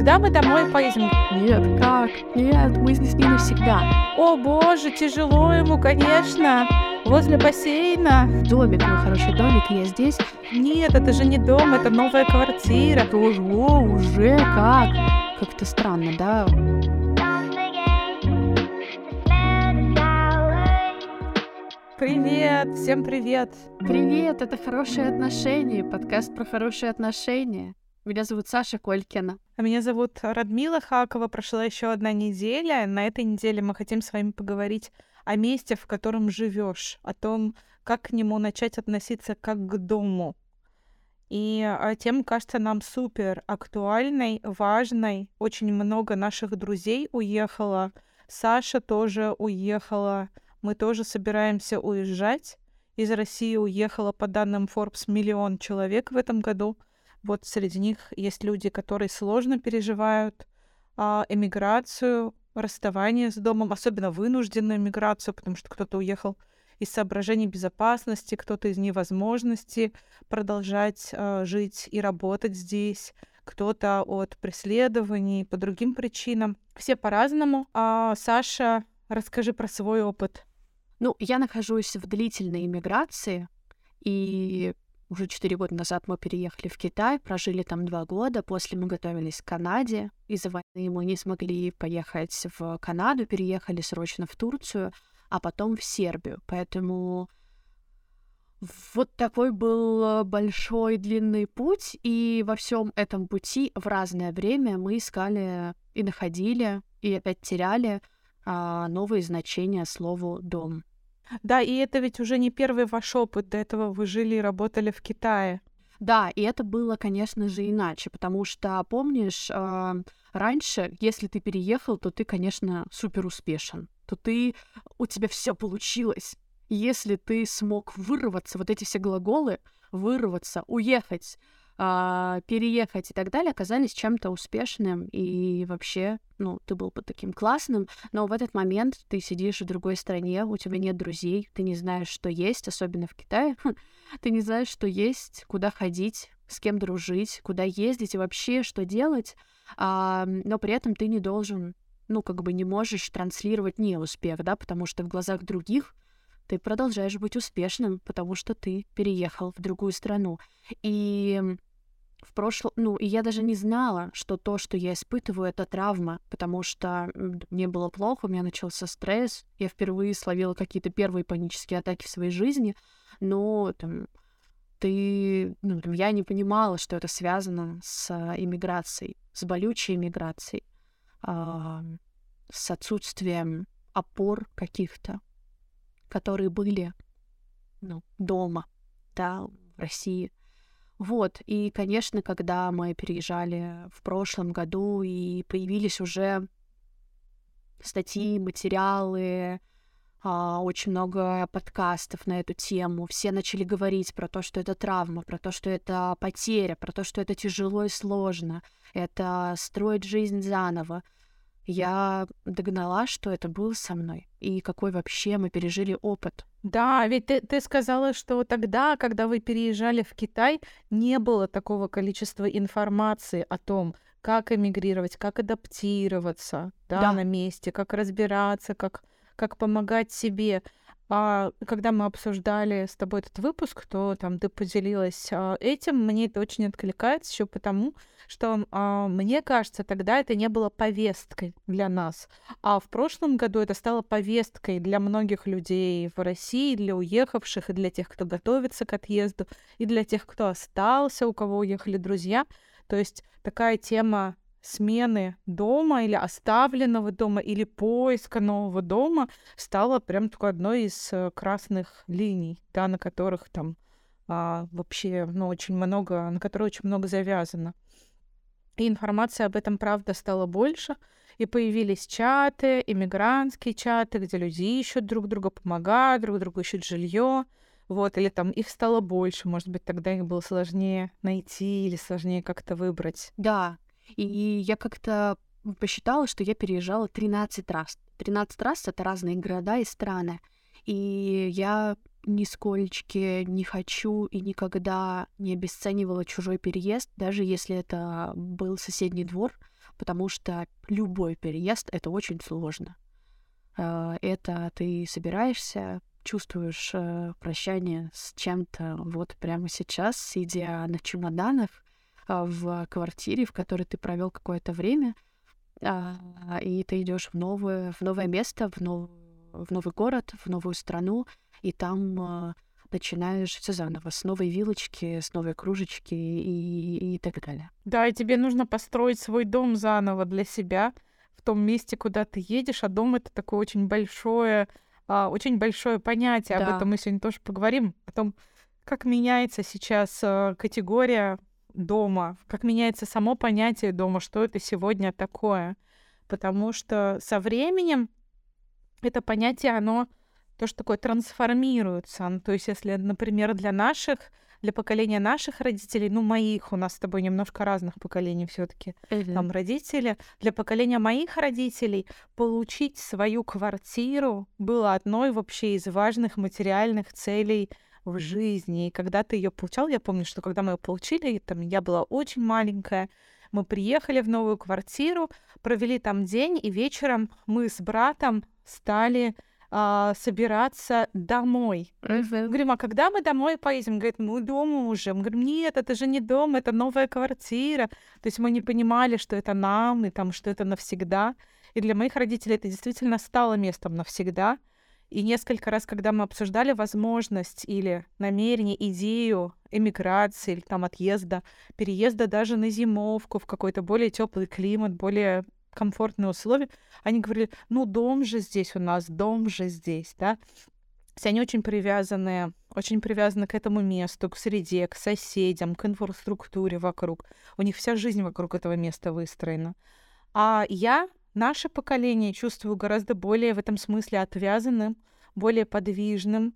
Когда мы домой поедем? Нет, как? Нет, мы здесь не навсегда. О боже, тяжело ему, конечно. Возле бассейна. Домик, мой хороший домик, я здесь. Нет, это же не дом, это новая квартира. Тоже, о, уже как? Как-то странно, да? Привет, всем привет. Привет, это «Хорошие отношения», подкаст про хорошие отношения. Меня зовут Саша Колькина. А меня зовут Радмила Хакова. Прошла еще одна неделя. На этой неделе мы хотим с вами поговорить о месте, в котором живешь, о том, как к нему начать относиться как к дому. И а, тема кажется нам супер актуальной, важной. Очень много наших друзей уехало. Саша тоже уехала. Мы тоже собираемся уезжать. Из России уехало, по данным Forbes, миллион человек в этом году — вот среди них есть люди, которые сложно переживают а, эмиграцию, расставание с домом, особенно вынужденную эмиграцию, потому что кто-то уехал из соображений безопасности, кто-то из невозможности продолжать а, жить и работать здесь, кто-то от преследований по другим причинам. Все по-разному. А, Саша, расскажи про свой опыт. Ну, я нахожусь в длительной иммиграции, и уже четыре года назад мы переехали в Китай, прожили там два года. После мы готовились к Канаде. Из-за войны мы не смогли поехать в Канаду, переехали срочно в Турцию, а потом в Сербию. Поэтому вот такой был большой длинный путь, и во всем этом пути в разное время мы искали и находили, и опять теряли а, новые значения слову дом. Да, и это ведь уже не первый ваш опыт. До этого вы жили и работали в Китае. Да, и это было, конечно же, иначе, потому что, помнишь, э, раньше, если ты переехал, то ты, конечно, супер успешен, то ты, у тебя все получилось. Если ты смог вырваться, вот эти все глаголы, вырваться, уехать, а, переехать и так далее, оказались чем-то успешным, и вообще, ну, ты был бы таким классным, но в этот момент ты сидишь в другой стране, у тебя нет друзей, ты не знаешь, что есть, особенно в Китае, ты не знаешь, что есть, куда ходить, с кем дружить, куда ездить и вообще что делать, а, но при этом ты не должен, ну, как бы не можешь транслировать неуспех, да, потому что в глазах других ты продолжаешь быть успешным, потому что ты переехал в другую страну. И в прошлом, ну, и я даже не знала, что то, что я испытываю, это травма, потому что мне было плохо, у меня начался стресс, я впервые словила какие-то первые панические атаки в своей жизни, но там ты, ну, там, я не понимала, что это связано с иммиграцией, с болючей иммиграцией, а, с отсутствием опор каких-то, которые были, ну, дома, да, в России. Вот, и, конечно, когда мы переезжали в прошлом году и появились уже статьи, материалы, а, очень много подкастов на эту тему. Все начали говорить про то, что это травма, про то, что это потеря, про то, что это тяжело и сложно, это строить жизнь заново я догнала, что это было со мной, и какой вообще мы пережили опыт. Да, ведь ты, ты сказала, что тогда, когда вы переезжали в Китай, не было такого количества информации о том, как эмигрировать, как адаптироваться да, да. на месте, как разбираться, как, как помогать себе. А когда мы обсуждали с тобой этот выпуск, то там ты поделилась а, этим, мне это очень откликается еще потому, что а, мне кажется, тогда это не было повесткой для нас, а в прошлом году это стало повесткой для многих людей в России, для уехавших и для тех, кто готовится к отъезду, и для тех, кто остался, у кого уехали друзья. То есть такая тема смены дома или оставленного дома или поиска нового дома стала прям такой одной из э, красных линий, да, на которых там а, вообще, ну, очень много, на которой очень много завязано. И информация об этом, правда, стала больше, и появились чаты, иммигрантские чаты, где люди ищут друг друга, помогают друг другу, ищут жилье, вот, или там их стало больше, может быть, тогда их было сложнее найти или сложнее как-то выбрать. Да, и я как-то посчитала, что я переезжала 13 раз. 13 раз — это разные города и страны. И я нисколько не хочу и никогда не обесценивала чужой переезд, даже если это был соседний двор, потому что любой переезд — это очень сложно. Э, это ты собираешься, чувствуешь э, прощание с чем-то вот прямо сейчас, сидя на чемоданах в квартире, в которой ты провел какое-то время, а, и ты идешь в новое, в новое место, в, нов, в новый город, в новую страну, и там начинаешь все заново, с новой вилочки, с новой кружечки и, и так далее. Да, и тебе нужно построить свой дом заново для себя в том месте, куда ты едешь, а дом это такое очень большое, а, очень большое понятие. Да. Об этом мы сегодня тоже поговорим. О том, как меняется сейчас а, категория дома, как меняется само понятие дома, что это сегодня такое. Потому что со временем это понятие, оно тоже такое трансформируется. Ну, то есть, если, например, для наших, для поколения наших родителей, ну, моих, у нас с тобой немножко разных поколений все таки mm-hmm. там родители, для поколения моих родителей получить свою квартиру было одной вообще из важных материальных целей в жизни. И когда ты ее получал, я помню, что когда мы ее получили, там я была очень маленькая, мы приехали в новую квартиру, провели там день, и вечером мы с братом стали а, собираться домой. Mm-hmm. Говорим, а когда мы домой поедем? Говорит, мы дома уже. Мы говорим, нет, это же не дом, это новая квартира. То есть мы не понимали, что это нам, и там, что это навсегда. И для моих родителей это действительно стало местом навсегда. И несколько раз, когда мы обсуждали возможность или намерение, идею эмиграции или там отъезда, переезда даже на зимовку в какой-то более теплый климат, более комфортные условия, они говорили, ну, дом же здесь у нас, дом же здесь, да. То есть они очень привязаны, очень привязаны к этому месту, к среде, к соседям, к инфраструктуре вокруг. У них вся жизнь вокруг этого места выстроена. А я, наше поколение, чувствую гораздо более в этом смысле отвязанным, более подвижным,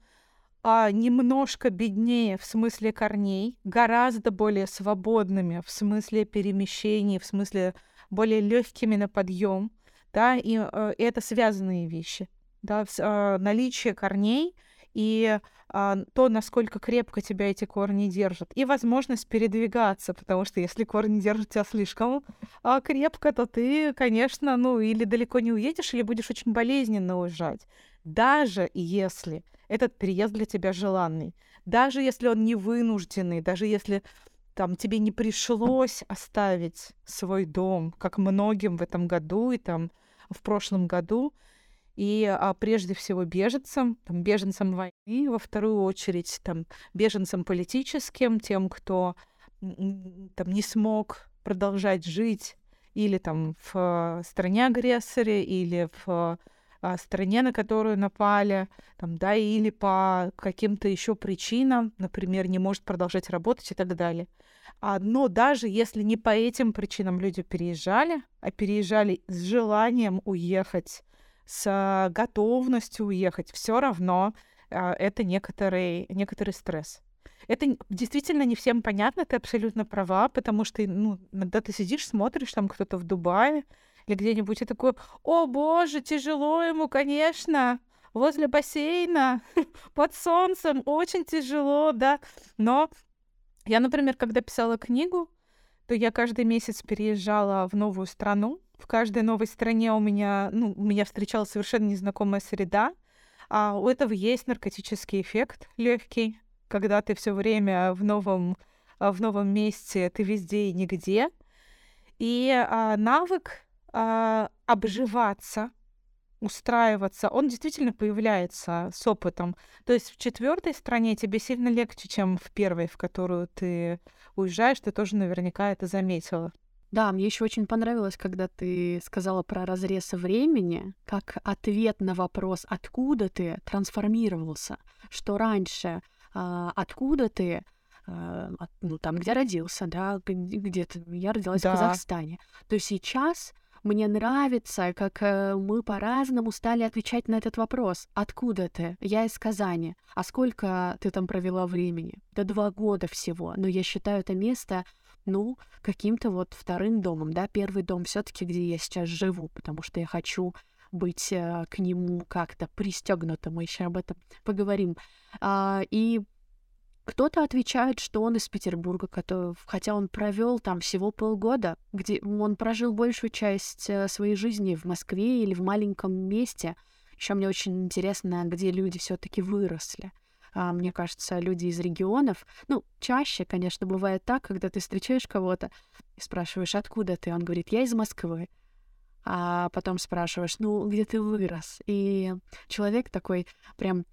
а немножко беднее в смысле корней, гораздо более свободными в смысле перемещений, в смысле более легкими на подъем, да, и, э, это связанные вещи, да, э, наличие корней и а, то, насколько крепко тебя эти корни держат, и возможность передвигаться, потому что если корни держат тебя слишком а, крепко, то ты, конечно, ну, или далеко не уедешь, или будешь очень болезненно уезжать. Даже если этот переезд для тебя желанный, даже если он не вынужденный, даже если там тебе не пришлось оставить свой дом, как многим в этом году и там в прошлом году, и а, прежде всего беженцам, там, беженцам войны, во вторую очередь там, беженцам политическим, тем, кто там, не смог продолжать жить или там в стране агрессоре, или в а, стране, на которую напали, там, да, или по каким-то еще причинам, например, не может продолжать работать и так далее. А, но даже если не по этим причинам люди переезжали, а переезжали с желанием уехать, с готовностью уехать, все равно а, это некоторый, некоторый стресс. Это действительно не всем понятно, ты абсолютно права, потому что ну, иногда ты сидишь, смотришь, там кто-то в Дубае или где-нибудь, и такой, о боже, тяжело ему, конечно, возле бассейна, под солнцем, очень тяжело, да, но я, например, когда писала книгу, то я каждый месяц переезжала в новую страну. В каждой новой стране у меня, ну, меня встречалась совершенно незнакомая среда. А у этого есть наркотический эффект легкий, когда ты все время в новом, а, в новом месте, ты везде и нигде. И а, навык а, обживаться устраиваться, он действительно появляется с опытом. То есть в четвертой стране тебе сильно легче, чем в первой, в которую ты уезжаешь, ты тоже наверняка это заметила. Да, мне еще очень понравилось, когда ты сказала про разрез времени, как ответ на вопрос, откуда ты трансформировался, что раньше, э, откуда ты, э, ну там, где родился, да, где-то я родилась да. в Казахстане, то сейчас мне нравится, как э, мы по-разному стали отвечать на этот вопрос. Откуда ты? Я из Казани. А сколько ты там провела времени? Да два года всего. Но я считаю это место ну, каким-то вот вторым домом, да, первый дом все таки где я сейчас живу, потому что я хочу быть э, к нему как-то пристегнутым, мы еще об этом поговорим. А, и Кто-то отвечает, что он из Петербурга, который, хотя он провел там всего полгода, где он прожил большую часть э, своей жизни в Москве или в маленьком месте. Еще мне очень интересно, где люди все-таки выросли. А, мне кажется, люди из регионов, ну, чаще, конечно, бывает так, когда ты встречаешь кого-то и спрашиваешь, откуда ты, он говорит, я из Москвы. А потом спрашиваешь, ну, где ты вырос? И человек такой прям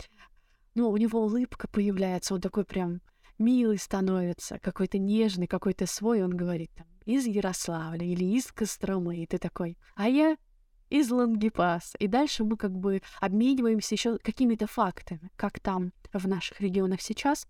ну, у него улыбка появляется, он такой прям милый становится, какой-то нежный, какой-то свой, он говорит там из Ярославля или из Костромы, и ты такой, а я из Лангепас. И дальше мы как бы обмениваемся еще какими-то фактами, как там в наших регионах сейчас.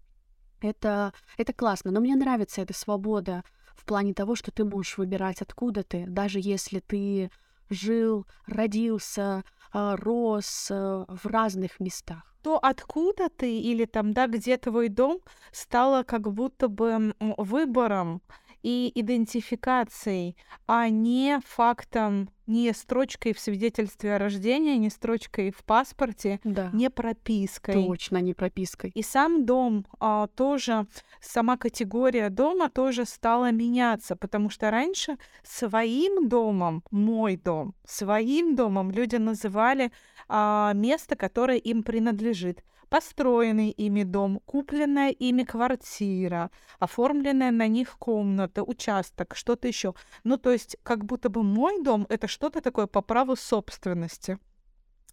Это, это классно, но мне нравится эта свобода в плане того, что ты можешь выбирать, откуда ты, даже если ты жил, родился, а, рос э, в разных местах то откуда ты или там, да, где твой дом, стало как будто бы выбором и идентификацией, а не фактом, не строчкой в свидетельстве о рождении, не строчкой в паспорте, да. не пропиской. Точно, не пропиской. И сам дом а, тоже, сама категория дома тоже стала меняться, потому что раньше своим домом, мой дом, своим домом люди называли а, место, которое им принадлежит построенный ими дом, купленная ими квартира, оформленная на них комната, участок, что-то еще. Ну, то есть, как будто бы мой дом это что-то такое по праву собственности.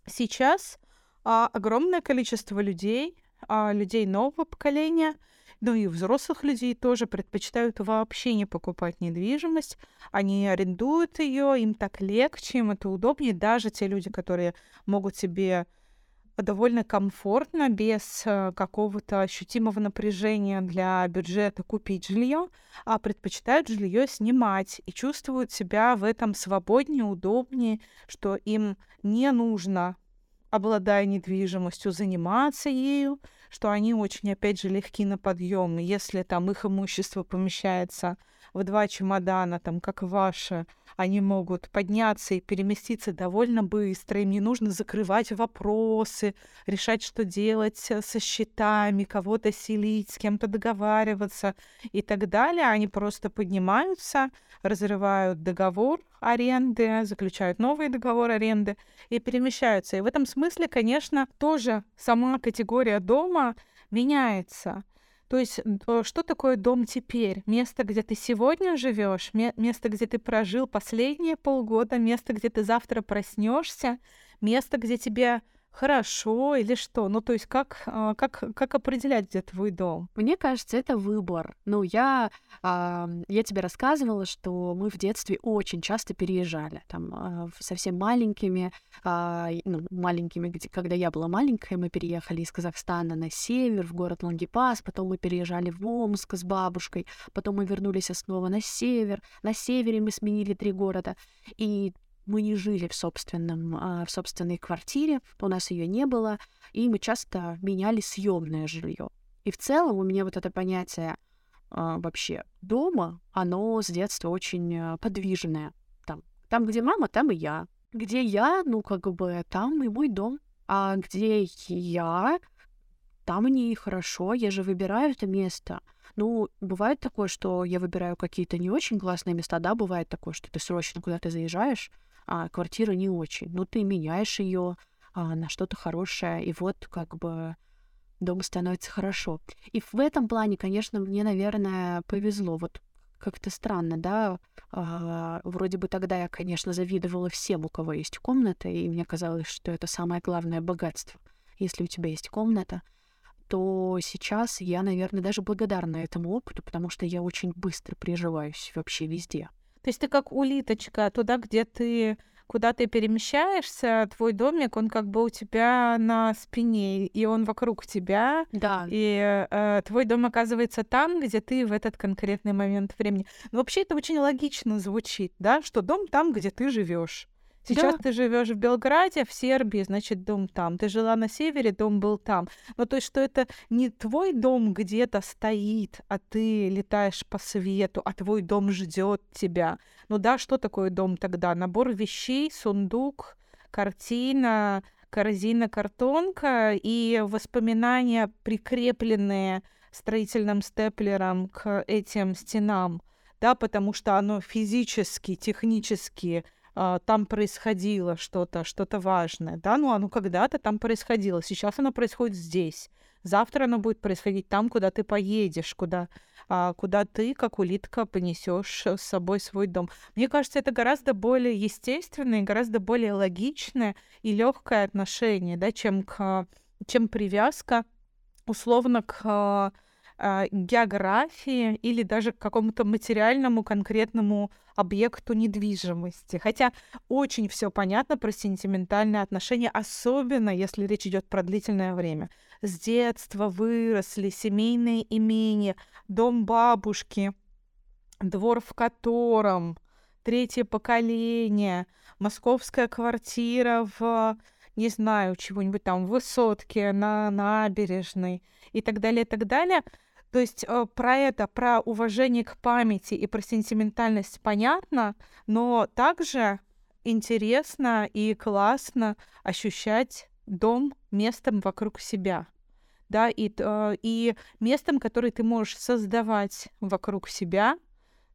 Сейчас а, огромное количество людей, а, людей нового поколения, ну и взрослых людей тоже предпочитают вообще не покупать недвижимость. Они арендуют ее, им так легче, им это удобнее. Даже те люди, которые могут себе довольно комфортно, без э, какого-то ощутимого напряжения для бюджета купить жилье, а предпочитают жилье снимать и чувствуют себя в этом свободнее, удобнее, что им не нужно, обладая недвижимостью, заниматься ею, что они очень, опять же, легки на подъем. Если там их имущество помещается в два чемодана, там, как ваше, они могут подняться и переместиться довольно быстро. Им не нужно закрывать вопросы, решать, что делать со счетами, кого-то селить, с кем-то договариваться и так далее. Они просто поднимаются, разрывают договор аренды, заключают новый договор аренды и перемещаются. И в этом смысле, конечно, тоже сама категория дома меняется. То есть, что такое дом теперь? Место, где ты сегодня живешь, место, где ты прожил последние полгода, место, где ты завтра проснешься, место, где тебе хорошо или что? Ну, то есть как, а, как, как определять, где твой дом? Мне кажется, это выбор. Ну, я, а, я тебе рассказывала, что мы в детстве очень часто переезжали. Там а, совсем маленькими, ну, маленькими, где, когда я была маленькая, мы переехали из Казахстана на север, в город Лангепас, потом мы переезжали в Омск с бабушкой, потом мы вернулись снова на север. На севере мы сменили три города. И мы не жили в собственном, а, в собственной квартире, у нас ее не было, и мы часто меняли съемное жилье. И в целом у меня вот это понятие а, вообще дома, оно с детства очень а, подвижное. Там, там, где мама, там и я. Где я, ну, как бы, там и мой дом. А где я, там мне и хорошо, я же выбираю это место. Ну, бывает такое, что я выбираю какие-то не очень классные места, да, бывает такое, что ты срочно куда-то заезжаешь, а квартира не очень. Ну, ты меняешь ее а, на что-то хорошее, и вот как бы дом становится хорошо. И в этом плане, конечно, мне, наверное, повезло. Вот как-то странно, да? А, вроде бы тогда я, конечно, завидовала всем, у кого есть комната, и мне казалось, что это самое главное богатство. Если у тебя есть комната, то сейчас я, наверное, даже благодарна этому опыту, потому что я очень быстро приживаюсь вообще везде. То есть ты как улиточка, туда, где ты куда ты перемещаешься, твой домик, он как бы у тебя на спине, и он вокруг тебя. Да. И э, твой дом оказывается там, где ты в этот конкретный момент времени. Но вообще это очень логично звучит, да, что дом там, где ты живешь. Сейчас да. ты живешь в Белграде, в Сербии, значит, дом там. Ты жила на севере, дом был там. Ну, то есть, что это не твой дом где-то стоит, а ты летаешь по свету, а твой дом ждет тебя. Ну да, что такое дом тогда? Набор вещей, сундук, картина, корзина, картонка и воспоминания, прикрепленные строительным степлером к этим стенам, да, потому что оно физически, технически а, там происходило что-то, что-то важное, да, ну оно когда-то там происходило, сейчас оно происходит здесь, завтра оно будет происходить там, куда ты поедешь, куда, а, куда ты, как улитка, понесешь с собой свой дом. Мне кажется, это гораздо более естественное, гораздо более логичное и легкое отношение, да, чем, к, чем привязка условно к а, географии или даже к какому-то материальному конкретному объекту недвижимости. Хотя очень все понятно про сентиментальные отношения, особенно если речь идет про длительное время. С детства выросли семейные имения, дом бабушки, двор в котором третье поколение, московская квартира в не знаю, чего-нибудь там высотке, на набережной и так далее, и так далее. То есть э, про это, про уважение к памяти и про сентиментальность понятно, но также интересно и классно ощущать дом местом вокруг себя, да, и, э, и местом, который ты можешь создавать вокруг себя,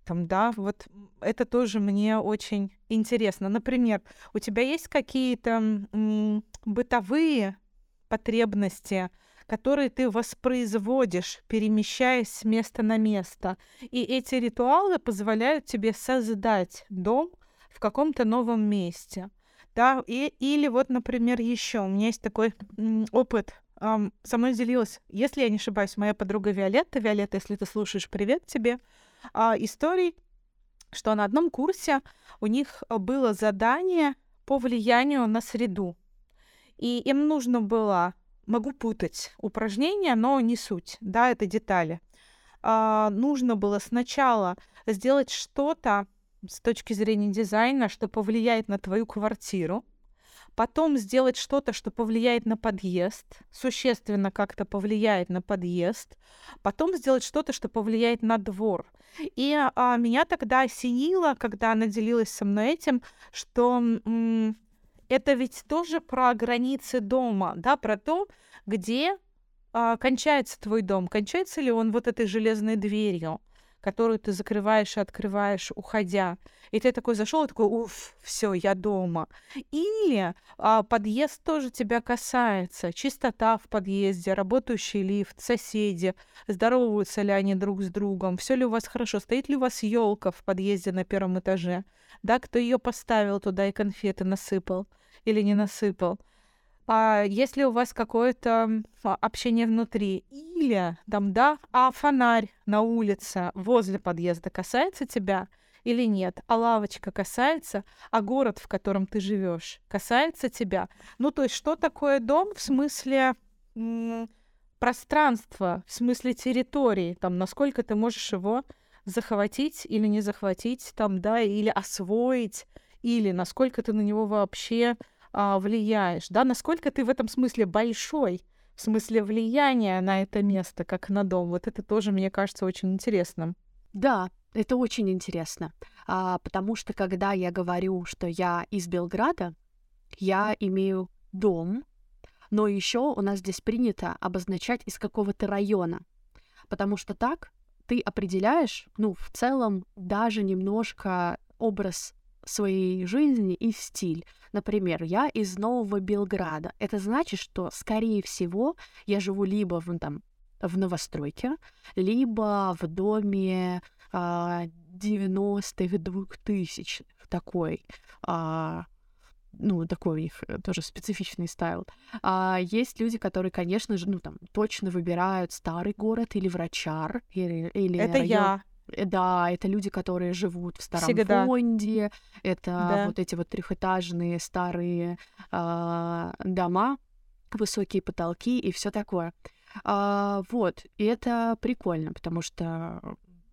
там, да, вот это тоже мне очень интересно. Например, у тебя есть какие-то бытовые потребности, которые ты воспроизводишь, перемещаясь с места на место. И эти ритуалы позволяют тебе создать дом в каком-то новом месте. Да, и, или вот, например, еще у меня есть такой опыт. Эм, со мной делилась, если я не ошибаюсь, моя подруга Виолетта. Виолетта, если ты слушаешь, привет тебе. Э, историй, что на одном курсе у них было задание по влиянию на среду. И им нужно было могу путать упражнения, но не суть, да, это детали. А, нужно было сначала сделать что-то с точки зрения дизайна, что повлияет на твою квартиру, потом сделать что-то, что повлияет на подъезд, существенно как-то повлияет на подъезд, потом сделать что-то, что повлияет на двор. И а, меня тогда осенило, когда она делилась со мной этим, что м- это ведь тоже про границы дома, да, про то, где а, кончается твой дом, кончается ли он вот этой железной дверью, которую ты закрываешь и открываешь, уходя. И ты такой зашел и такой, уф, все, я дома. Или а, подъезд тоже тебя касается. Чистота в подъезде, работающий лифт, соседи, здороваются ли они друг с другом, все ли у вас хорошо, стоит ли у вас елка в подъезде на первом этаже, да, кто ее поставил туда и конфеты насыпал или не насыпал. А если у вас какое-то общение внутри, или там, да, а фонарь на улице возле подъезда касается тебя или нет, а лавочка касается, а город, в котором ты живешь, касается тебя. Ну, то есть, что такое дом в смысле пространства, в смысле территории, там, насколько ты можешь его захватить или не захватить, там, да, или освоить, или насколько ты на него вообще а, влияешь, да, насколько ты в этом смысле большой, в смысле влияния на это место, как на дом. Вот это тоже, мне кажется, очень интересным. Да, это очень интересно, а, потому что когда я говорю, что я из Белграда, я имею дом, но еще у нас здесь принято обозначать из какого-то района, потому что так ты определяешь, ну, в целом, даже немножко образ своей жизни и стиль. Например, я из Нового Белграда. Это значит, что, скорее всего, я живу либо в, там, в новостройке, либо в доме а, 90-х, 2000-х, такой, а, ну, такой у них э, тоже специфичный стайл. А есть люди, которые, конечно же, ну, там, точно выбирают старый город или врачар, или, или Это район. я. Э, да, это люди, которые живут в старом Всегда. фонде, это да. вот эти вот трехэтажные старые э, дома, высокие потолки и все такое. А, вот, и это прикольно, потому что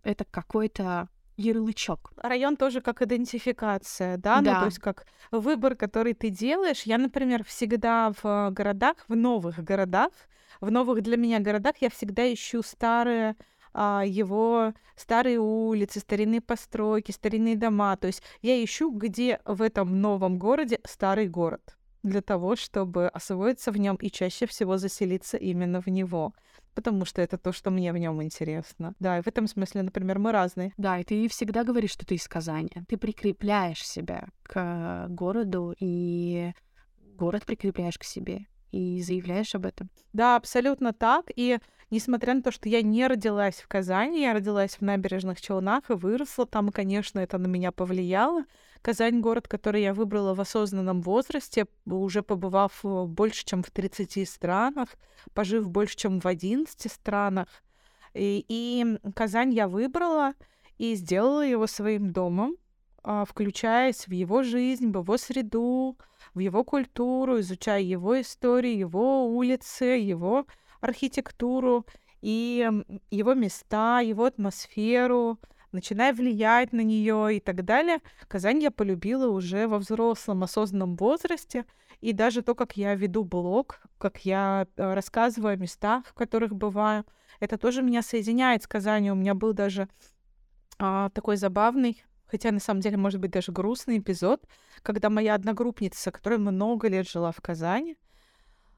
это какой-то ярлычок. Район тоже как идентификация, да? да, ну то есть как выбор, который ты делаешь. Я, например, всегда в городах, в новых городах, в новых для меня городах я всегда ищу старые а, его старые улицы, старинные постройки, старинные дома. То есть я ищу, где в этом новом городе старый город для того, чтобы освоиться в нем и чаще всего заселиться именно в него. потому что это то, что мне в нем интересно. Да, и в этом смысле, например, мы разные. Да, и ты всегда говоришь, что ты из Казани. Ты прикрепляешь себя к городу, и город прикрепляешь к себе и заявляешь об этом. Да, абсолютно так. И несмотря на то, что я не родилась в Казани, я родилась в набережных Челнах и выросла там, конечно, это на меня повлияло. Казань — город, который я выбрала в осознанном возрасте, уже побывав больше, чем в 30 странах, пожив больше, чем в 11 странах. И, и Казань я выбрала и сделала его своим домом, включаясь в его жизнь, в его среду, в его культуру, изучая его историю, его улицы, его архитектуру и его места, его атмосферу, начиная влиять на нее и так далее. Казань я полюбила уже во взрослом осознанном возрасте. И даже то, как я веду блог, как я э, рассказываю о местах, в которых бываю, это тоже меня соединяет с Казанью. У меня был даже а, такой забавный, хотя на самом деле, может быть, даже грустный эпизод, когда моя одногруппница, которая много лет жила в Казани,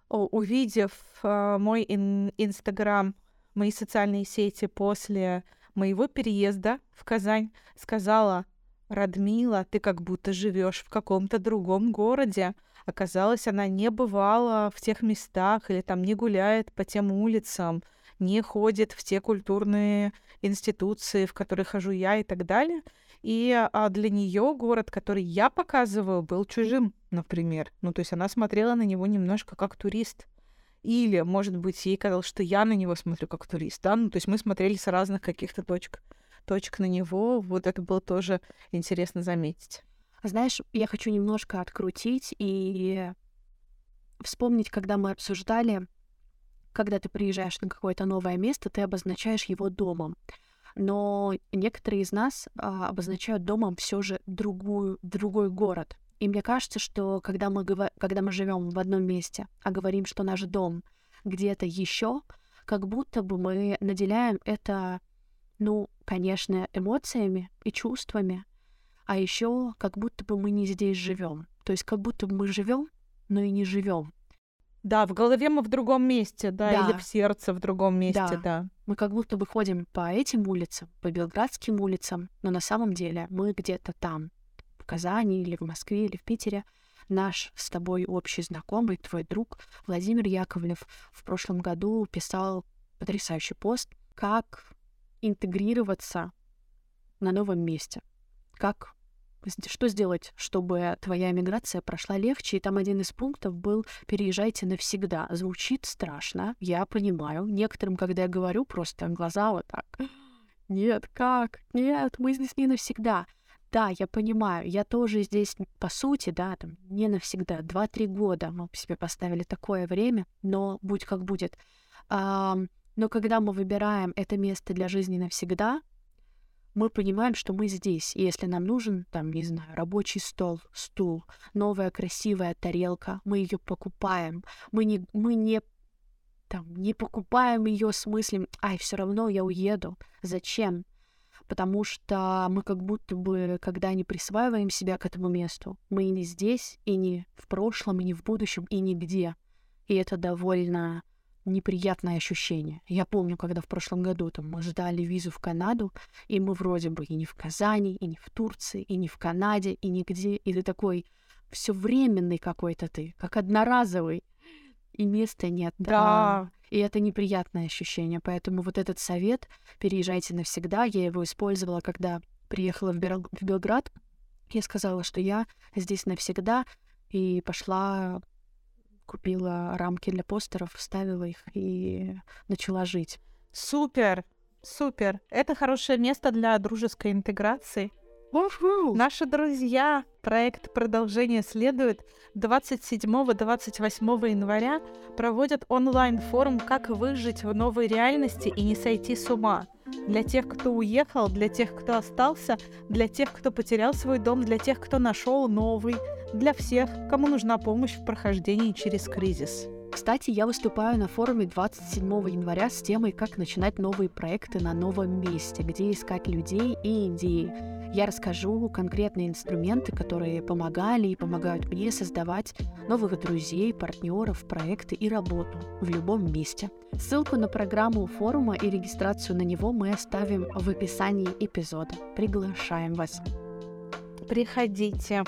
увидев а, мой Инстаграм, мои социальные сети после моего переезда в Казань сказала, «Радмила, ты как будто живешь в каком-то другом городе». Оказалось, она не бывала в тех местах или там не гуляет по тем улицам, не ходит в те культурные институции, в которые хожу я и так далее. И а для нее город, который я показываю, был чужим, например. Ну, то есть она смотрела на него немножко как турист. Или, может быть, ей казалось, что я на него смотрю как турист, да? Ну, то есть мы смотрели с разных каких-то точек, точек на него. Вот это было тоже интересно заметить. Знаешь, я хочу немножко открутить и вспомнить, когда мы обсуждали, когда ты приезжаешь на какое-то новое место, ты обозначаешь его домом. Но некоторые из нас а, обозначают домом все же другую, другой город. И мне кажется, что когда мы, когда мы живем в одном месте, а говорим, что наш дом где-то еще, как будто бы мы наделяем это, ну, конечно, эмоциями и чувствами, а еще как будто бы мы не здесь живем. То есть как будто бы мы живем, но и не живем. Да, в голове мы в другом месте, да, да. или в сердце в другом месте, да. да. Мы как будто бы ходим по этим улицам, по белградским улицам, но на самом деле мы где-то там, в Казани или в Москве или в Питере, наш с тобой общий знакомый, твой друг Владимир Яковлев в прошлом году писал потрясающий пост, как интегрироваться на новом месте, как что сделать, чтобы твоя миграция прошла легче. И там один из пунктов был «переезжайте навсегда». Звучит страшно, я понимаю. Некоторым, когда я говорю, просто глаза вот так. Нет, как? Нет, мы здесь не навсегда. Да, я понимаю, я тоже здесь, по сути, да, там, не навсегда, два-три года мы себе поставили такое время, но будь как будет. Но когда мы выбираем это место для жизни навсегда, мы понимаем, что мы здесь. И если нам нужен, там, не знаю, рабочий стол, стул, новая красивая тарелка, мы ее покупаем. Мы не, мы не там, не покупаем ее с мыслью, ай, все равно я уеду. Зачем? потому что мы как будто бы, когда не присваиваем себя к этому месту, мы и не здесь, и не в прошлом, и не в будущем, и нигде. И это довольно неприятное ощущение. Я помню, когда в прошлом году там мы ждали визу в Канаду, и мы вроде бы и не в Казани, и не в Турции, и не в Канаде, и нигде, и ты такой все временный какой-то ты, как одноразовый, и места нет. Да. А, и это неприятное ощущение. Поэтому вот этот совет «переезжайте навсегда», я его использовала, когда приехала в, Бел... в Белград. Я сказала, что я здесь навсегда, и пошла, купила рамки для постеров, вставила их и начала жить. Супер! Супер! Это хорошее место для дружеской интеграции. Наши друзья, проект «Продолжение следует» 27-28 января проводят онлайн-форум «Как выжить в новой реальности и не сойти с ума». Для тех, кто уехал, для тех, кто остался, для тех, кто потерял свой дом, для тех, кто нашел новый, для всех, кому нужна помощь в прохождении через кризис. Кстати, я выступаю на форуме 27 января с темой «Как начинать новые проекты на новом месте», где искать людей и идеи. Я расскажу конкретные инструменты, которые помогали и помогают мне создавать новых друзей, партнеров, проекты и работу в любом месте. Ссылку на программу форума и регистрацию на него мы оставим в описании эпизода. Приглашаем вас. Приходите.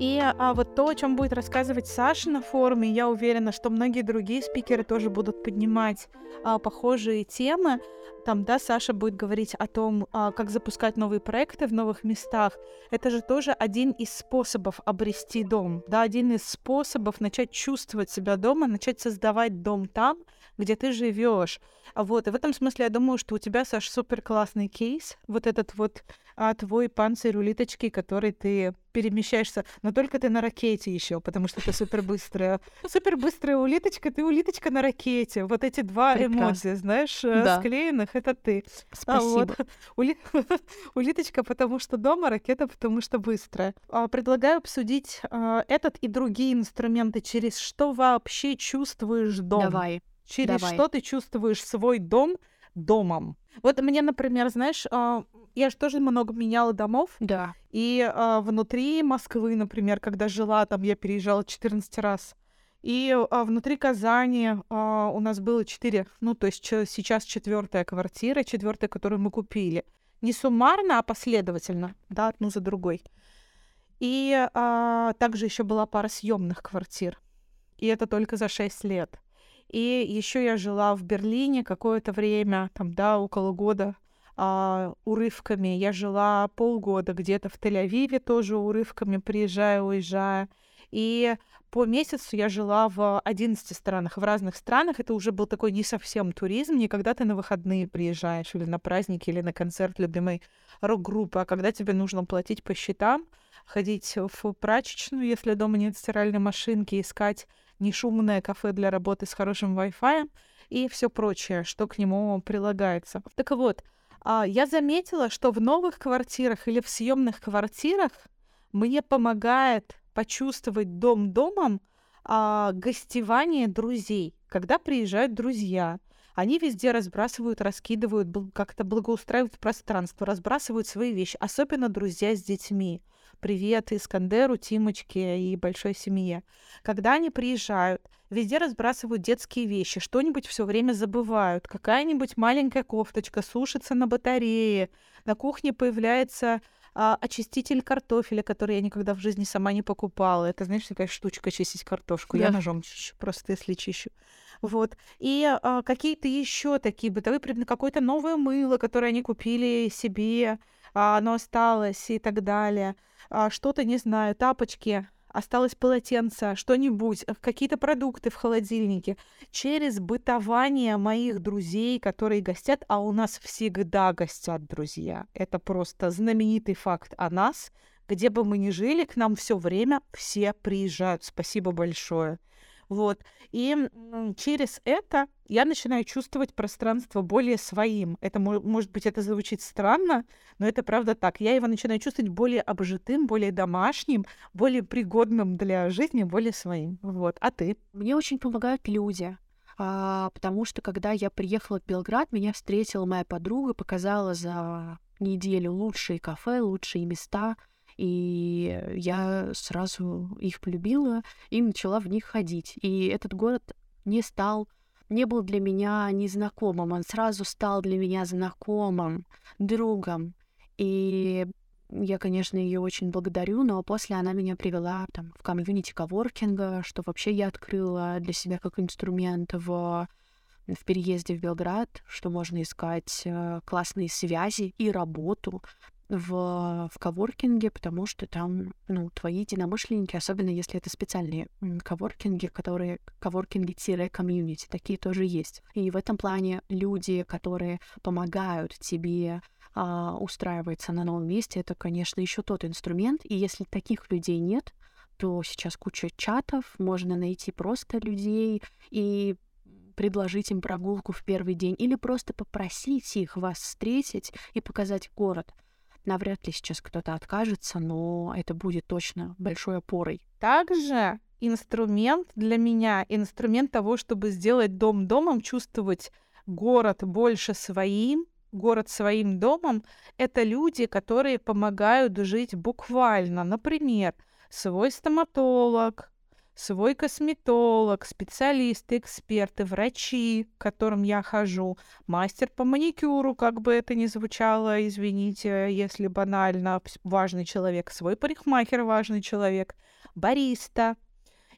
И а, вот то, о чем будет рассказывать Саша на форуме, я уверена, что многие другие спикеры тоже будут поднимать а, похожие темы. Там, да, Саша будет говорить о том, а, как запускать новые проекты в новых местах. Это же тоже один из способов обрести дом, да, один из способов начать чувствовать себя дома, начать создавать дом там, где ты живешь. Вот, и в этом смысле я думаю, что у тебя, Саш, супер классный кейс. Вот этот вот а, твой панцирь улиточки, который ты перемещаешься, но только ты на ракете еще, потому что ты супер быстрая. Супер быстрая улиточка, ты улиточка на ракете. Вот эти два эмодзи, знаешь, э, да. склеенных, это ты. Спасибо. А вот. Ули... улиточка, потому что дома, ракета, потому что быстрая. А, предлагаю обсудить а, этот и другие инструменты, через что вообще чувствуешь дом. Давай. Через Давай. что ты чувствуешь свой дом домом. Вот мне, например, знаешь, а, я же тоже много меняла домов. Да. И а, внутри Москвы, например, когда жила там, я переезжала 14 раз. И а, внутри Казани а, у нас было 4, ну, то есть ч- сейчас четвертая квартира, четвертая, которую мы купили. Не суммарно, а последовательно, да, одну за другой. И а, также еще была пара съемных квартир. И это только за 6 лет. И еще я жила в Берлине какое-то время, там, да, около года а, урывками. Я жила полгода где-то в Тель-Авиве тоже урывками, приезжая, уезжая. И по месяцу я жила в 11 странах, в разных странах. Это уже был такой не совсем туризм, не когда ты на выходные приезжаешь или на праздники, или на концерт любимой рок-группы, а когда тебе нужно платить по счетам, ходить в прачечную, если дома нет стиральной машинки, искать нешумное кафе для работы с хорошим Wi-Fi и все прочее, что к нему прилагается. Так вот, а, я заметила, что в новых квартирах или в съемных квартирах мне помогает почувствовать дом домом а, гостевание друзей. Когда приезжают друзья, они везде разбрасывают, раскидывают, как-то благоустраивают пространство, разбрасывают свои вещи, особенно друзья с детьми. Привет Искандеру, Тимочке и большой семье. Когда они приезжают, везде разбрасывают детские вещи, что-нибудь все время забывают. Какая-нибудь маленькая кофточка сушится на батарее. На кухне появляется а, очиститель картофеля, который я никогда в жизни сама не покупала. Это, знаешь, такая штучка чистить картошку. Да. Я ножом чищу, просто если чищу. Вот. И а, какие-то еще такие бытовые предметы, какое-то новое мыло, которое они купили себе, а, оно осталось и так далее. А, что-то, не знаю, тапочки, осталось полотенце, что-нибудь, э, какие-то продукты в холодильнике. Через бытование моих друзей, которые гостят, а у нас всегда гостят друзья. Это просто знаменитый факт о нас. Где бы мы ни жили, к нам все время все приезжают. Спасибо большое. Вот. И через это я начинаю чувствовать пространство более своим. Это, может быть, это звучит странно, но это правда так. Я его начинаю чувствовать более обжитым, более домашним, более пригодным для жизни, более своим. Вот. А ты? Мне очень помогают люди. А, потому что когда я приехала в Белград, меня встретила моя подруга, показала за неделю лучшие кафе, лучшие места — и я сразу их полюбила и начала в них ходить. И этот город не стал, не был для меня незнакомым, он сразу стал для меня знакомым, другом. И я, конечно, ее очень благодарю, но после она меня привела там, в комьюнити коворкинга, что вообще я открыла для себя как инструмент в в переезде в Белград, что можно искать э, классные связи и работу, в, в коворкинге, потому что там, ну, твои единомышленники, особенно если это специальные коворкинги, которые коворкинги-комьюнити, такие тоже есть. И в этом плане люди, которые помогают тебе а, устраиваться на новом месте, это, конечно, еще тот инструмент. И если таких людей нет, то сейчас куча чатов, можно найти просто людей и предложить им прогулку в первый день или просто попросить их вас встретить и показать город навряд ли сейчас кто-то откажется, но это будет точно большой опорой. Также инструмент для меня, инструмент того, чтобы сделать дом домом, чувствовать город больше своим, город своим домом, это люди, которые помогают жить буквально. Например, свой стоматолог, свой косметолог, специалисты, эксперты, врачи, к которым я хожу, мастер по маникюру, как бы это ни звучало, извините, если банально, важный человек, свой парикмахер важный человек, бариста.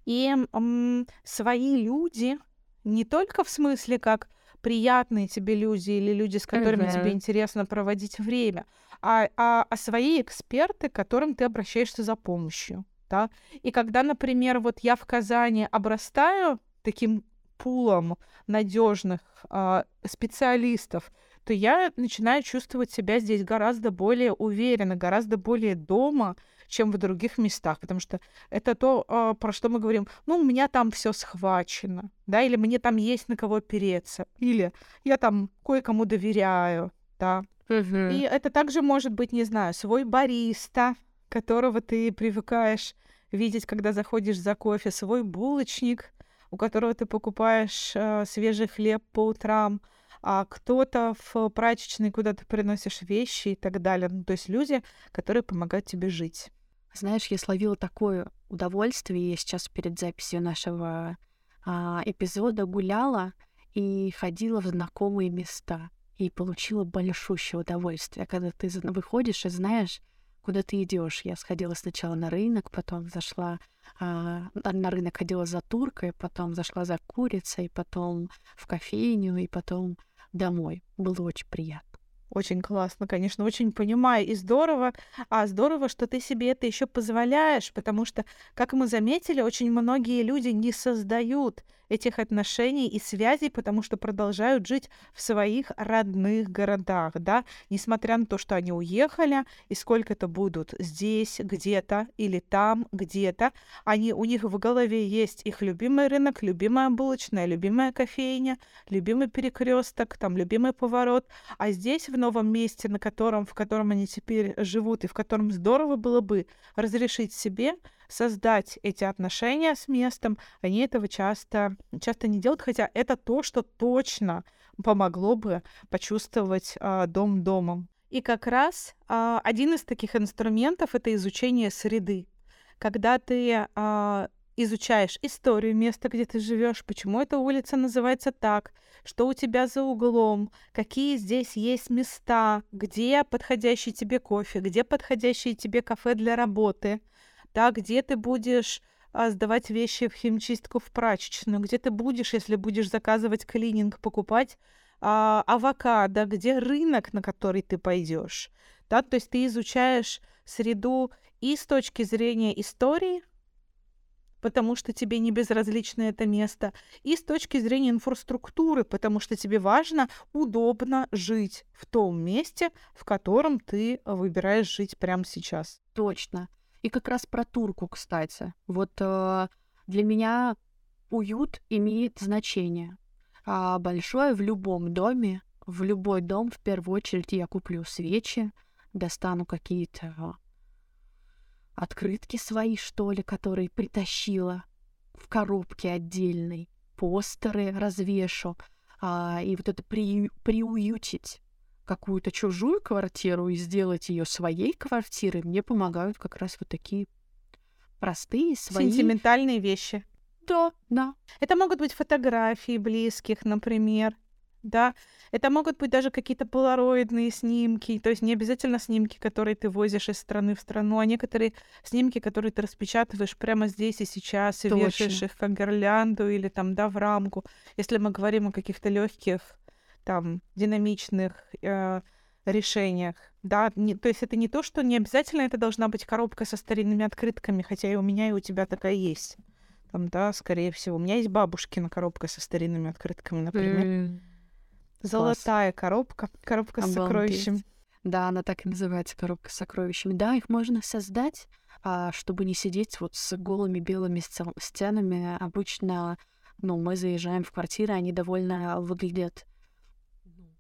И м, свои люди, не только в смысле как приятные тебе люди или люди, с которыми uh-huh. тебе интересно проводить время, а, а, а свои эксперты, к которым ты обращаешься за помощью да. И когда, например, вот я в Казани обрастаю таким пулом надежных э, специалистов, то я начинаю чувствовать себя здесь гораздо более уверенно, гораздо более дома, чем в других местах, потому что это то, э, про что мы говорим, ну, у меня там все схвачено, да, или мне там есть на кого опереться, или я там кое-кому доверяю, да. Угу. И это также может быть, не знаю, свой бариста, которого ты привыкаешь видеть, когда заходишь за кофе, свой булочник, у которого ты покупаешь э, свежий хлеб по утрам, а кто-то в прачечной, куда ты приносишь вещи и так далее. Ну, то есть люди, которые помогают тебе жить. Знаешь, я словила такое удовольствие. Я сейчас перед записью нашего а, эпизода гуляла и ходила в знакомые места и получила большущее удовольствие, когда ты выходишь и знаешь, куда ты идешь. Я сходила сначала на рынок, потом зашла а, на рынок ходила за туркой, потом зашла за курицей, потом в кофейню и потом домой. Было очень приятно. Очень классно, конечно, очень понимаю и здорово. А здорово, что ты себе это еще позволяешь, потому что, как мы заметили, очень многие люди не создают этих отношений и связей, потому что продолжают жить в своих родных городах, да, несмотря на то, что они уехали, и сколько это будут здесь, где-то, или там, где-то, они, у них в голове есть их любимый рынок, любимая булочная, любимая кофейня, любимый перекресток, там, любимый поворот, а здесь, в новом месте, на котором, в котором они теперь живут, и в котором здорово было бы разрешить себе создать эти отношения с местом, они этого часто, часто не делают, хотя это то, что точно помогло бы почувствовать а, дом домом. И как раз а, один из таких инструментов это изучение среды. Когда ты а, изучаешь историю места, где ты живешь, почему эта улица называется так, что у тебя за углом, какие здесь есть места, где подходящий тебе кофе, где подходящие тебе кафе для работы, да, где ты будешь а, сдавать вещи в химчистку в прачечную, где ты будешь, если будешь заказывать клининг, покупать а, авокадо, где рынок, на который ты пойдешь. Да, то есть ты изучаешь среду и с точки зрения истории, потому что тебе не безразлично это место, и с точки зрения инфраструктуры, потому что тебе важно, удобно жить в том месте, в котором ты выбираешь жить прямо сейчас. Точно. И как раз про турку, кстати. Вот э, для меня уют имеет значение. А большое в любом доме, в любой дом, в первую очередь я куплю свечи, достану какие-то открытки свои, что ли, которые притащила в коробке отдельной, постеры развешу, а, и вот это при, приуютить какую-то чужую квартиру и сделать ее своей квартирой, мне помогают как раз вот такие простые свои... Сентиментальные вещи. Да, да. Это могут быть фотографии близких, например. Да, это могут быть даже какие-то полароидные снимки, то есть не обязательно снимки, которые ты возишь из страны в страну, а некоторые снимки, которые ты распечатываешь прямо здесь и сейчас и Точно. вешаешь их как гирлянду или там, да, в рамку. Если мы говорим о каких-то легких там динамичных э, решениях. Да, не, то есть это не то, что не обязательно это должна быть коробка со старинными открытками, хотя и у меня, и у тебя такая есть. Там, да, скорее всего. У меня есть бабушкина коробка со старинными открытками, например. Mm. Золотая Класс. коробка, коробка с сокровищем. Да, она так и называется, коробка с сокровищами. Да, их можно создать, а, чтобы не сидеть вот с голыми белыми стенами. Обычно, ну, мы заезжаем в квартиры, они довольно выглядят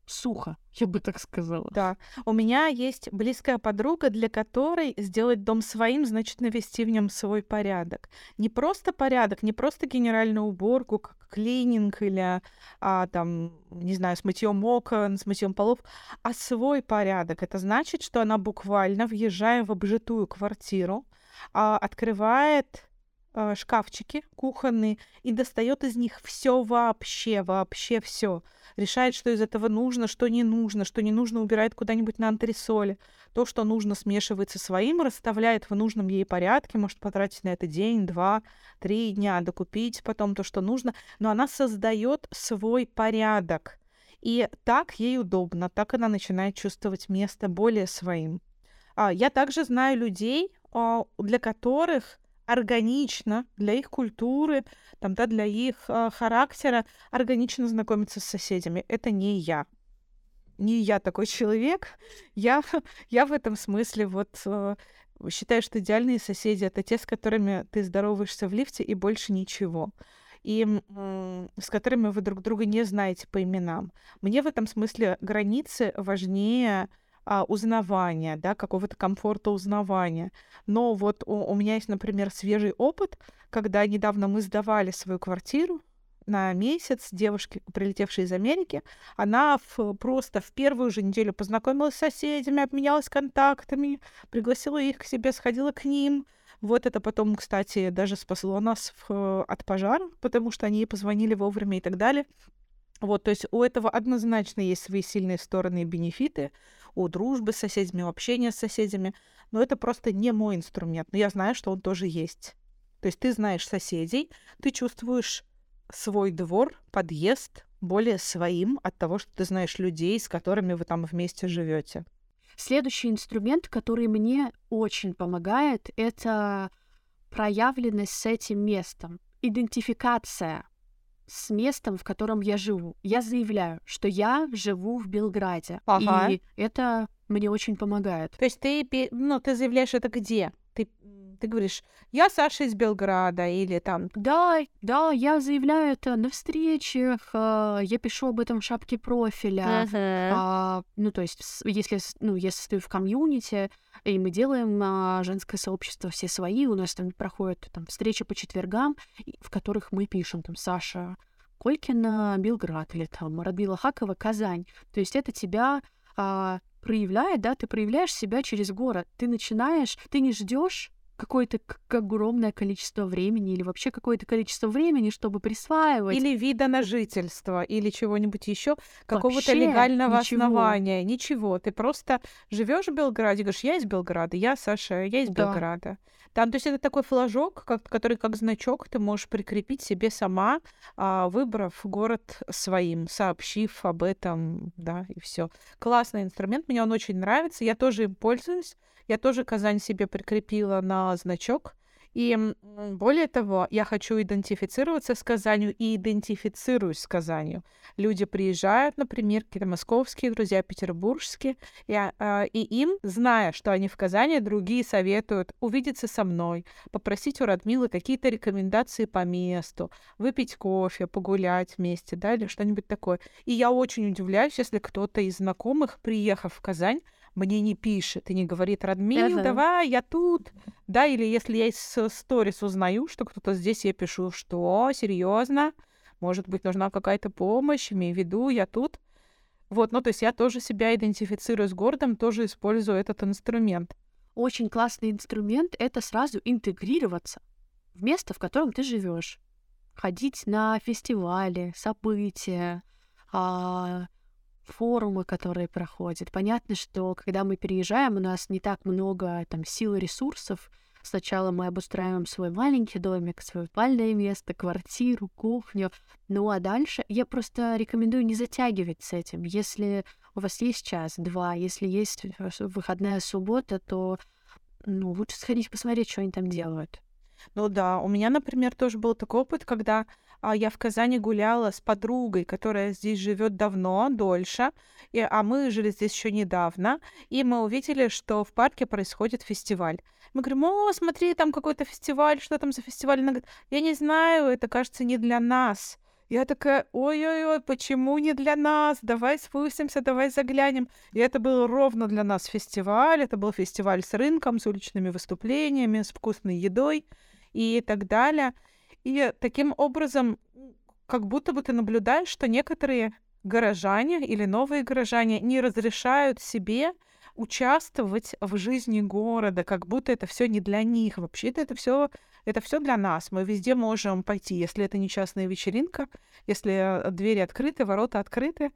сухо, я бы так сказала. Да. У меня есть близкая подруга, для которой сделать дом своим значит навести в нем свой порядок. Не просто порядок, не просто генеральную уборку, клининг или а, там, не знаю, с мытьем окон, с мытьем полов, а свой порядок. Это значит, что она буквально, въезжая в обжитую квартиру, а, открывает а, шкафчики кухонные и достает из них все вообще, вообще все. Решает, что из этого нужно, что не нужно, что не нужно, убирает куда-нибудь на антресоле. То, что нужно, смешивается своим, расставляет в нужном ей порядке, может потратить на это день, два, три дня, докупить потом то, что нужно. Но она создает свой порядок. И так ей удобно, так она начинает чувствовать место более своим. А, я также знаю людей, а, для которых органично для их культуры, там, да, для их э, характера органично знакомиться с соседями. Это не я. Не я такой человек. Я, я в этом смысле вот э, считаю, что идеальные соседи это те, с которыми ты здороваешься в лифте и больше ничего и с которыми вы друг друга не знаете по именам. Мне в этом смысле границы важнее а, узнавания, да, какого-то комфорта узнавания. Но вот у, у меня есть, например, свежий опыт, когда недавно мы сдавали свою квартиру на месяц девушке, прилетевшей из Америки, она в, просто в первую же неделю познакомилась с соседями, обменялась контактами, пригласила их к себе, сходила к ним. Вот это потом, кстати, даже спасло нас в, от пожара, потому что они позвонили вовремя и так далее. Вот, то есть у этого однозначно есть свои сильные стороны и бенефиты у дружбы с соседями, у общения с соседями, но это просто не мой инструмент, но я знаю, что он тоже есть. То есть ты знаешь соседей, ты чувствуешь свой двор, подъезд более своим от того, что ты знаешь людей, с которыми вы там вместе живете. Следующий инструмент, который мне очень помогает, это проявленность с этим местом, идентификация с местом, в котором я живу. Я заявляю, что я живу в Белграде. Ага. И это мне очень помогает. То есть ты, ну, ты заявляешь это где? Ты, ты говоришь, я Саша из Белграда или там... Да, да, я заявляю это на встречах, э, я пишу об этом в шапке профиля. Uh-huh. Э, ну, то есть, если, ну, если ты в комьюнити, и мы делаем а, женское сообщество все свои, у нас там проходят там встречи по четвергам, в которых мы пишем там Саша Колькина, Белград или там Радмила Хакова, Казань. То есть это тебя а, проявляет, да, ты проявляешь себя через город. Ты начинаешь, ты не ждешь какое-то огромное количество времени или вообще какое-то количество времени, чтобы присваивать. Или вида на жительство, или чего-нибудь еще, какого-то легального ничего. основания. Ничего. Ты просто живешь в Белграде, говоришь, я из Белграда, я Саша, я из да. Белграда. Там, то есть это такой флажок, как, который как значок ты можешь прикрепить себе сама, а, выбрав город своим, сообщив об этом, да, и все. Классный инструмент, мне он очень нравится, я тоже им пользуюсь. Я тоже Казань себе прикрепила на значок. И более того, я хочу идентифицироваться с Казанью и идентифицируюсь с Казанью. Люди приезжают, например, какие-то московские друзья, петербургские, и, а, и им, зная, что они в Казани, другие советуют увидеться со мной, попросить у Радмилы какие-то рекомендации по месту, выпить кофе, погулять вместе, да, или что-нибудь такое. И я очень удивляюсь, если кто-то из знакомых, приехав в Казань, мне не пишет и не говорит, Радмил, uh-huh. давай, я тут. Да, или если я из сторис узнаю, что кто-то здесь, я пишу, что, серьезно, может быть, нужна какая-то помощь, имею в виду, я тут. Вот, ну, то есть я тоже себя идентифицирую с городом, тоже использую этот инструмент. Очень классный инструмент — это сразу интегрироваться в место, в котором ты живешь. Ходить на фестивали, события, а, форумы, которые проходят. Понятно, что когда мы переезжаем, у нас не так много там сил и ресурсов. Сначала мы обустраиваем свой маленький домик, свое спальное место, квартиру, кухню. Ну а дальше я просто рекомендую не затягивать с этим. Если у вас есть час-два, если есть выходная суббота, то ну, лучше сходить посмотреть, что они там делают. Ну да, у меня, например, тоже был такой опыт, когда я в Казани гуляла с подругой, которая здесь живет давно, дольше, и, а мы жили здесь еще недавно, и мы увидели, что в парке происходит фестиваль. Мы говорим, о, смотри, там какой-то фестиваль, что там за фестиваль? Она говорит, я не знаю, это, кажется, не для нас. Я такая, ой-ой-ой, почему не для нас? Давай спустимся, давай заглянем. И это был ровно для нас фестиваль. Это был фестиваль с рынком, с уличными выступлениями, с вкусной едой и так далее. И таким образом как будто бы ты наблюдаешь, что некоторые горожане или новые горожане не разрешают себе участвовать в жизни города, как будто это все не для них. Вообще-то это все это все для нас. Мы везде можем пойти, если это не частная вечеринка, если э, двери открыты, ворота открыты,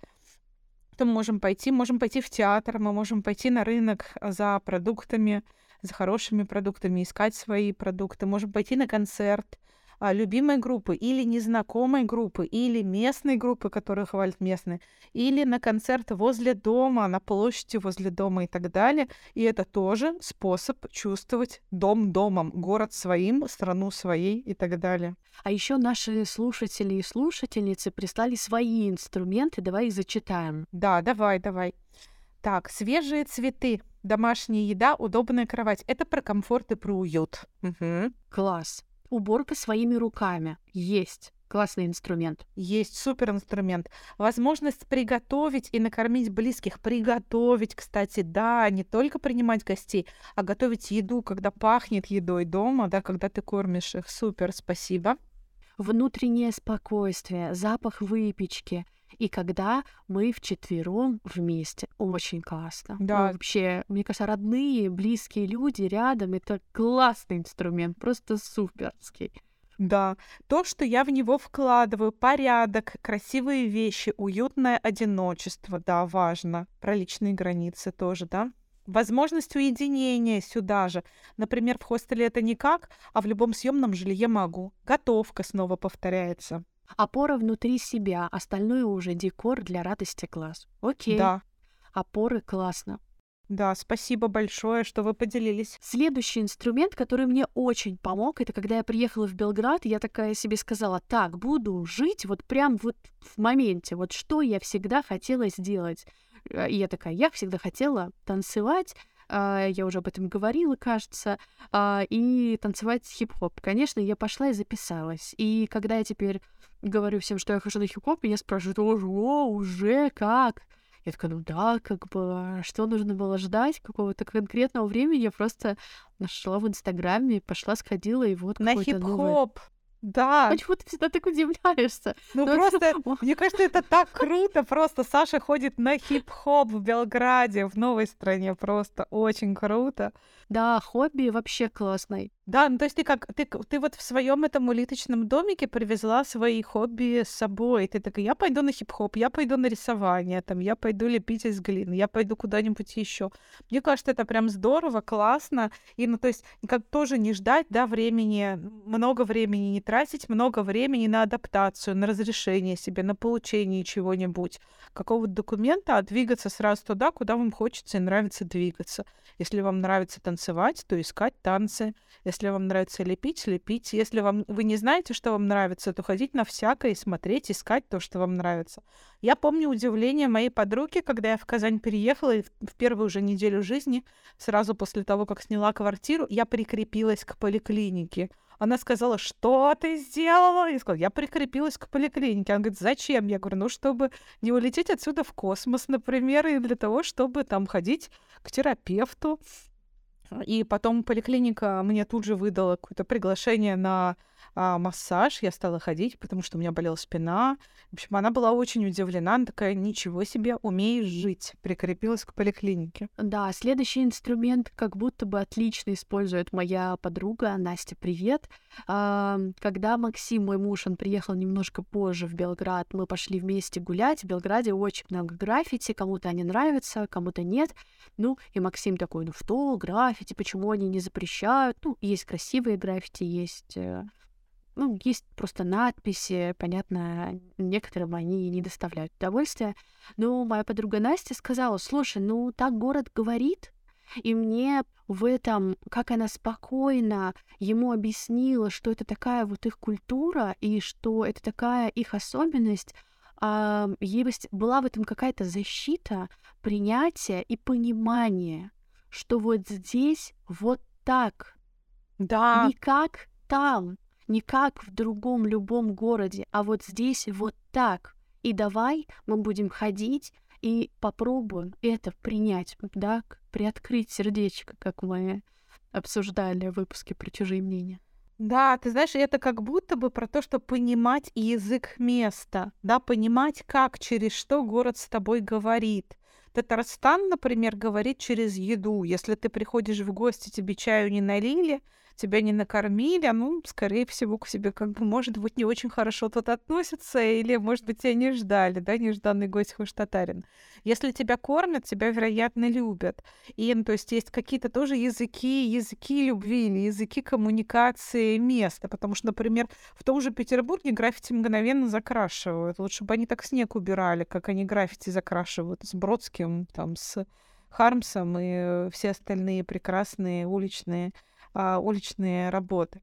то мы можем пойти, можем пойти в театр, мы можем пойти на рынок за продуктами, за хорошими продуктами, искать свои продукты, можем пойти на концерт, любимой группы или незнакомой группы, или местной группы, которую хвалят местные, или на концерт возле дома, на площади возле дома и так далее. И это тоже способ чувствовать дом домом, город своим, страну своей и так далее. А еще наши слушатели и слушательницы прислали свои инструменты. Давай их зачитаем. Да, давай, давай. Так, свежие цветы, домашняя еда, удобная кровать. Это про комфорт и про уют. Угу. Класс. Уборка своими руками. Есть. Классный инструмент. Есть супер инструмент. Возможность приготовить и накормить близких. Приготовить, кстати, да, не только принимать гостей, а готовить еду, когда пахнет едой дома, да, когда ты кормишь их. Супер, спасибо. Внутреннее спокойствие, запах выпечки — и когда мы вчетвером вместе. Очень классно. Ну, да. Ну, вообще, мне кажется, родные, близкие люди рядом — это классный инструмент, просто суперский. Да, то, что я в него вкладываю, порядок, красивые вещи, уютное одиночество, да, важно. Про личные границы тоже, да. Возможность уединения сюда же. Например, в хостеле это никак, а в любом съемном жилье могу. Готовка снова повторяется. Опора внутри себя, остальное уже декор для радости глаз. Окей. Да. Опоры классно. Да, спасибо большое, что вы поделились. Следующий инструмент, который мне очень помог, это когда я приехала в Белград, я такая себе сказала, так, буду жить вот прям вот в моменте, вот что я всегда хотела сделать. Э, и я такая, я всегда хотела танцевать, я уже об этом говорила, кажется, а, и танцевать хип-хоп. Конечно, я пошла и записалась. И когда я теперь говорю всем, что я хожу на хип-хоп, меня спрашивают, о, уже как? Я такая, ну да, как бы, что нужно было ждать какого-то конкретного времени, я просто нашла в Инстаграме, пошла, сходила, и вот На хип-хоп! Новый... Да. Почему ты всегда так удивляешься? Ну, ну просто, это... мне кажется, это так круто. Просто Саша ходит на хип-хоп в Белграде, в новой стране. Просто очень круто. Да, хобби вообще классный. Да, ну то есть ты как ты, ты вот в своем этом улиточном домике привезла свои хобби с собой. Ты такая, я пойду на хип-хоп, я пойду на рисование, там, я пойду лепить из глины, я пойду куда-нибудь еще. Мне кажется, это прям здорово, классно. И, ну, то есть, как тоже не ждать, да, времени, много времени не тратить, много времени на адаптацию, на разрешение себе, на получение чего-нибудь, какого-то документа, а двигаться сразу туда, куда вам хочется и нравится двигаться. Если вам нравится танцевать, то искать танцы. Вам нравится лепить, лепить. Если вам вы не знаете, что вам нравится, то ходить на всякое и смотреть, искать то, что вам нравится. Я помню удивление моей подруги, когда я в Казань переехала, и в первую же неделю жизни, сразу после того, как сняла квартиру, я прикрепилась к поликлинике. Она сказала, что ты сделала? Я сказала, я прикрепилась к поликлинике. Она говорит, зачем? Я говорю, ну, чтобы не улететь отсюда в космос, например, и для того, чтобы там ходить к терапевту. И потом поликлиника мне тут же выдала какое-то приглашение на а, массаж, я стала ходить, потому что у меня болела спина. В общем, она была очень удивлена, она такая, ничего себе, умеешь жить, прикрепилась к поликлинике. Да, следующий инструмент как будто бы отлично использует моя подруга Настя, привет. А, когда Максим, мой муж, он приехал немножко позже в Белград, мы пошли вместе гулять. В Белграде очень много граффити, кому-то они нравятся, кому-то нет. Ну, и Максим такой, ну что, граффити, почему они не запрещают? Ну, есть красивые граффити, есть э, ну, есть просто надписи, понятно, некоторым они не доставляют удовольствия. Но моя подруга Настя сказала, слушай, ну так город говорит, и мне в этом, как она спокойно ему объяснила, что это такая вот их культура, и что это такая их особенность, а, есть, была в этом какая-то защита, принятие и понимание, что вот здесь вот так. Да. Не как там не как в другом любом городе, а вот здесь вот так. И давай мы будем ходить и попробуем это принять, да, приоткрыть сердечко, как мы обсуждали в выпуске про чужие мнения. Да, ты знаешь, это как будто бы про то, что понимать язык места, да, понимать, как, через что город с тобой говорит. Татарстан, например, говорит через еду. Если ты приходишь в гости, тебе чаю не налили, тебя не накормили, ну, скорее всего, к себе как бы, может быть, не очень хорошо тут относятся, или, может быть, тебя не ждали, да, нежданный гость хуш татарин. Если тебя кормят, тебя, вероятно, любят. И, ну, то есть, есть какие-то тоже языки, языки любви или языки коммуникации места, потому что, например, в том же Петербурге граффити мгновенно закрашивают. Лучше бы они так снег убирали, как они граффити закрашивают с Бродским, там, с Хармсом и все остальные прекрасные уличные а, уличные работы.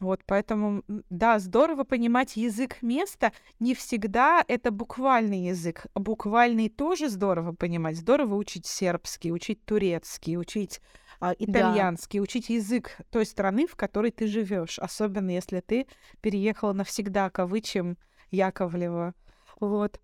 Вот, поэтому, да, здорово понимать язык места. Не всегда это буквальный язык. Буквальный тоже здорово понимать. Здорово учить сербский, учить турецкий, учить а, итальянский, да. учить язык той страны, в которой ты живешь. Особенно если ты переехала навсегда, кавычем Яковлева. Вот.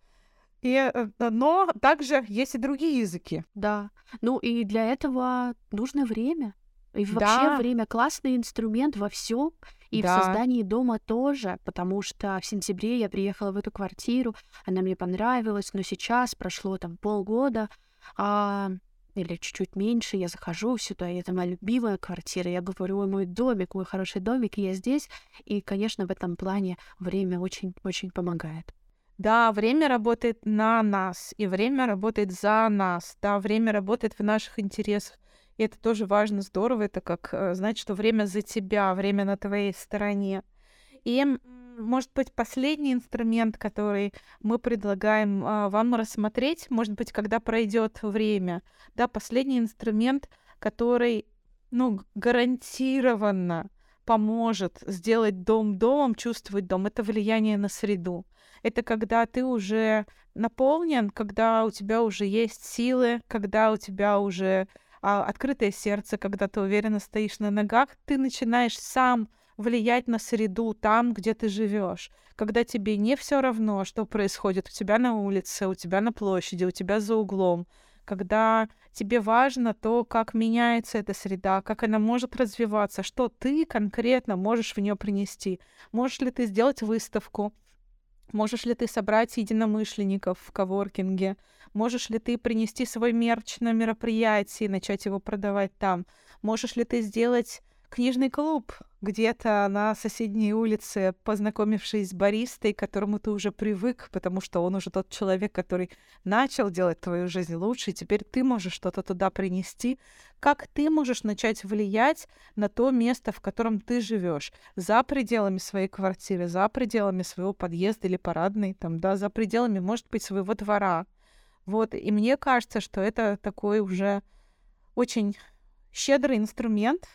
И, э, но также есть и другие языки. Да. Ну и для этого нужно время. И вообще Да, время классный инструмент во всем, и в да, создании дома тоже, потому что в сентябре я приехала в эту квартиру, она мне понравилась, но сейчас прошло там полгода, а, или чуть-чуть меньше, я захожу сюда, и это моя любимая квартира, я говорю, ой, мой домик, мой хороший домик, и я здесь, и, конечно, в этом плане время очень-очень помогает. да, время работает на нас, и время работает за нас, да, время работает в наших интересах. И это тоже важно, здорово. Это как э, знать, что время за тебя, время на твоей стороне. И, может быть, последний инструмент, который мы предлагаем а, вам рассмотреть, может быть, когда пройдет время, да, последний инструмент, который, ну, гарантированно поможет сделать дом домом, чувствовать дом, это влияние на среду. Это когда ты уже наполнен, когда у тебя уже есть силы, когда у тебя уже а, открытое сердце, когда ты уверенно стоишь на ногах, ты начинаешь сам влиять на среду там, где ты живешь, когда тебе не все равно, что происходит у тебя на улице, у тебя на площади, у тебя за углом, когда тебе важно то, как меняется эта среда, как она может развиваться, что ты конкретно можешь в нее принести. Можешь ли ты сделать выставку, Можешь ли ты собрать единомышленников в коворкинге? Можешь ли ты принести свой мерч на мероприятие и начать его продавать там? Можешь ли ты сделать книжный клуб где-то на соседней улице, познакомившись с баристой, к которому ты уже привык, потому что он уже тот человек, который начал делать твою жизнь лучше, и теперь ты можешь что-то туда принести. Как ты можешь начать влиять на то место, в котором ты живешь, за пределами своей квартиры, за пределами своего подъезда или парадной, там, да, за пределами, может быть, своего двора. Вот, и мне кажется, что это такой уже очень щедрый инструмент,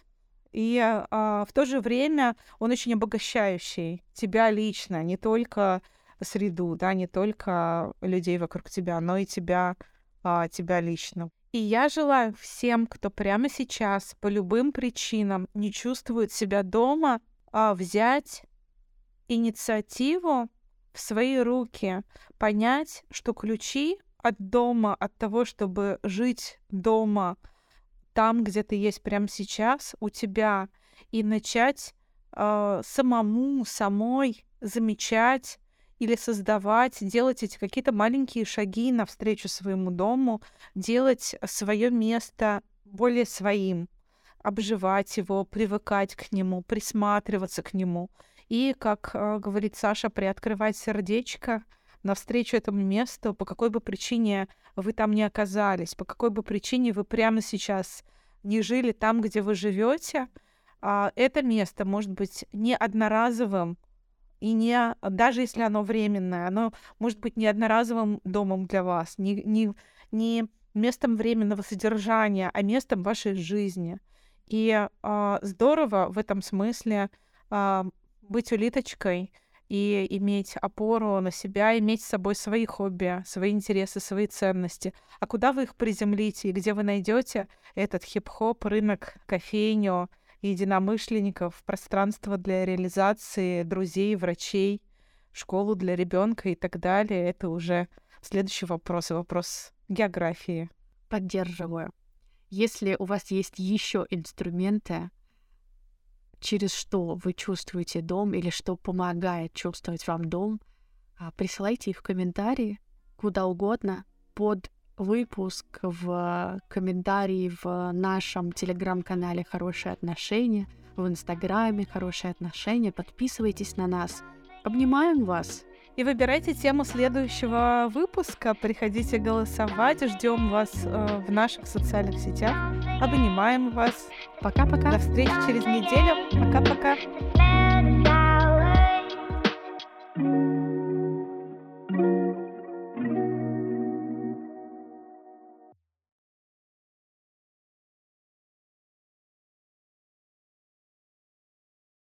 и а, в то же время он очень обогащающий тебя лично, не только среду, да, не только людей вокруг тебя, но и тебя, а, тебя лично. И я желаю всем, кто прямо сейчас по любым причинам не чувствует себя дома, а, взять инициативу в свои руки, понять, что ключи от дома, от того, чтобы жить дома, там, где ты есть прямо сейчас, у тебя, и начать э, самому, самой замечать или создавать, делать эти какие-то маленькие шаги навстречу своему дому, делать свое место более своим, обживать его, привыкать к нему, присматриваться к нему. И, как э, говорит Саша, приоткрывать сердечко навстречу этому месту, по какой бы причине вы там не оказались, по какой бы причине вы прямо сейчас не жили там, где вы живете, а, это место может быть не одноразовым, и не, даже если оно временное, оно может быть не одноразовым домом для вас, не, не, не местом временного содержания, а местом вашей жизни. И а, здорово в этом смысле а, быть улиточкой — и иметь опору на себя, иметь с собой свои хобби, свои интересы, свои ценности. А куда вы их приземлите и где вы найдете этот хип-хоп, рынок, кофейню, единомышленников, пространство для реализации друзей, врачей, школу для ребенка и так далее, это уже следующий вопрос, вопрос географии. Поддерживаю. Если у вас есть еще инструменты, через что вы чувствуете дом или что помогает чувствовать вам дом, а, присылайте их в комментарии куда угодно под выпуск в комментарии в нашем телеграм-канале «Хорошие отношения», в инстаграме «Хорошие отношения». Подписывайтесь на нас. Обнимаем вас! И выбирайте тему следующего выпуска. Приходите голосовать. Ждем вас э, в наших социальных сетях. Обнимаем вас. Пока-пока. До встречи через неделю. Пока-пока.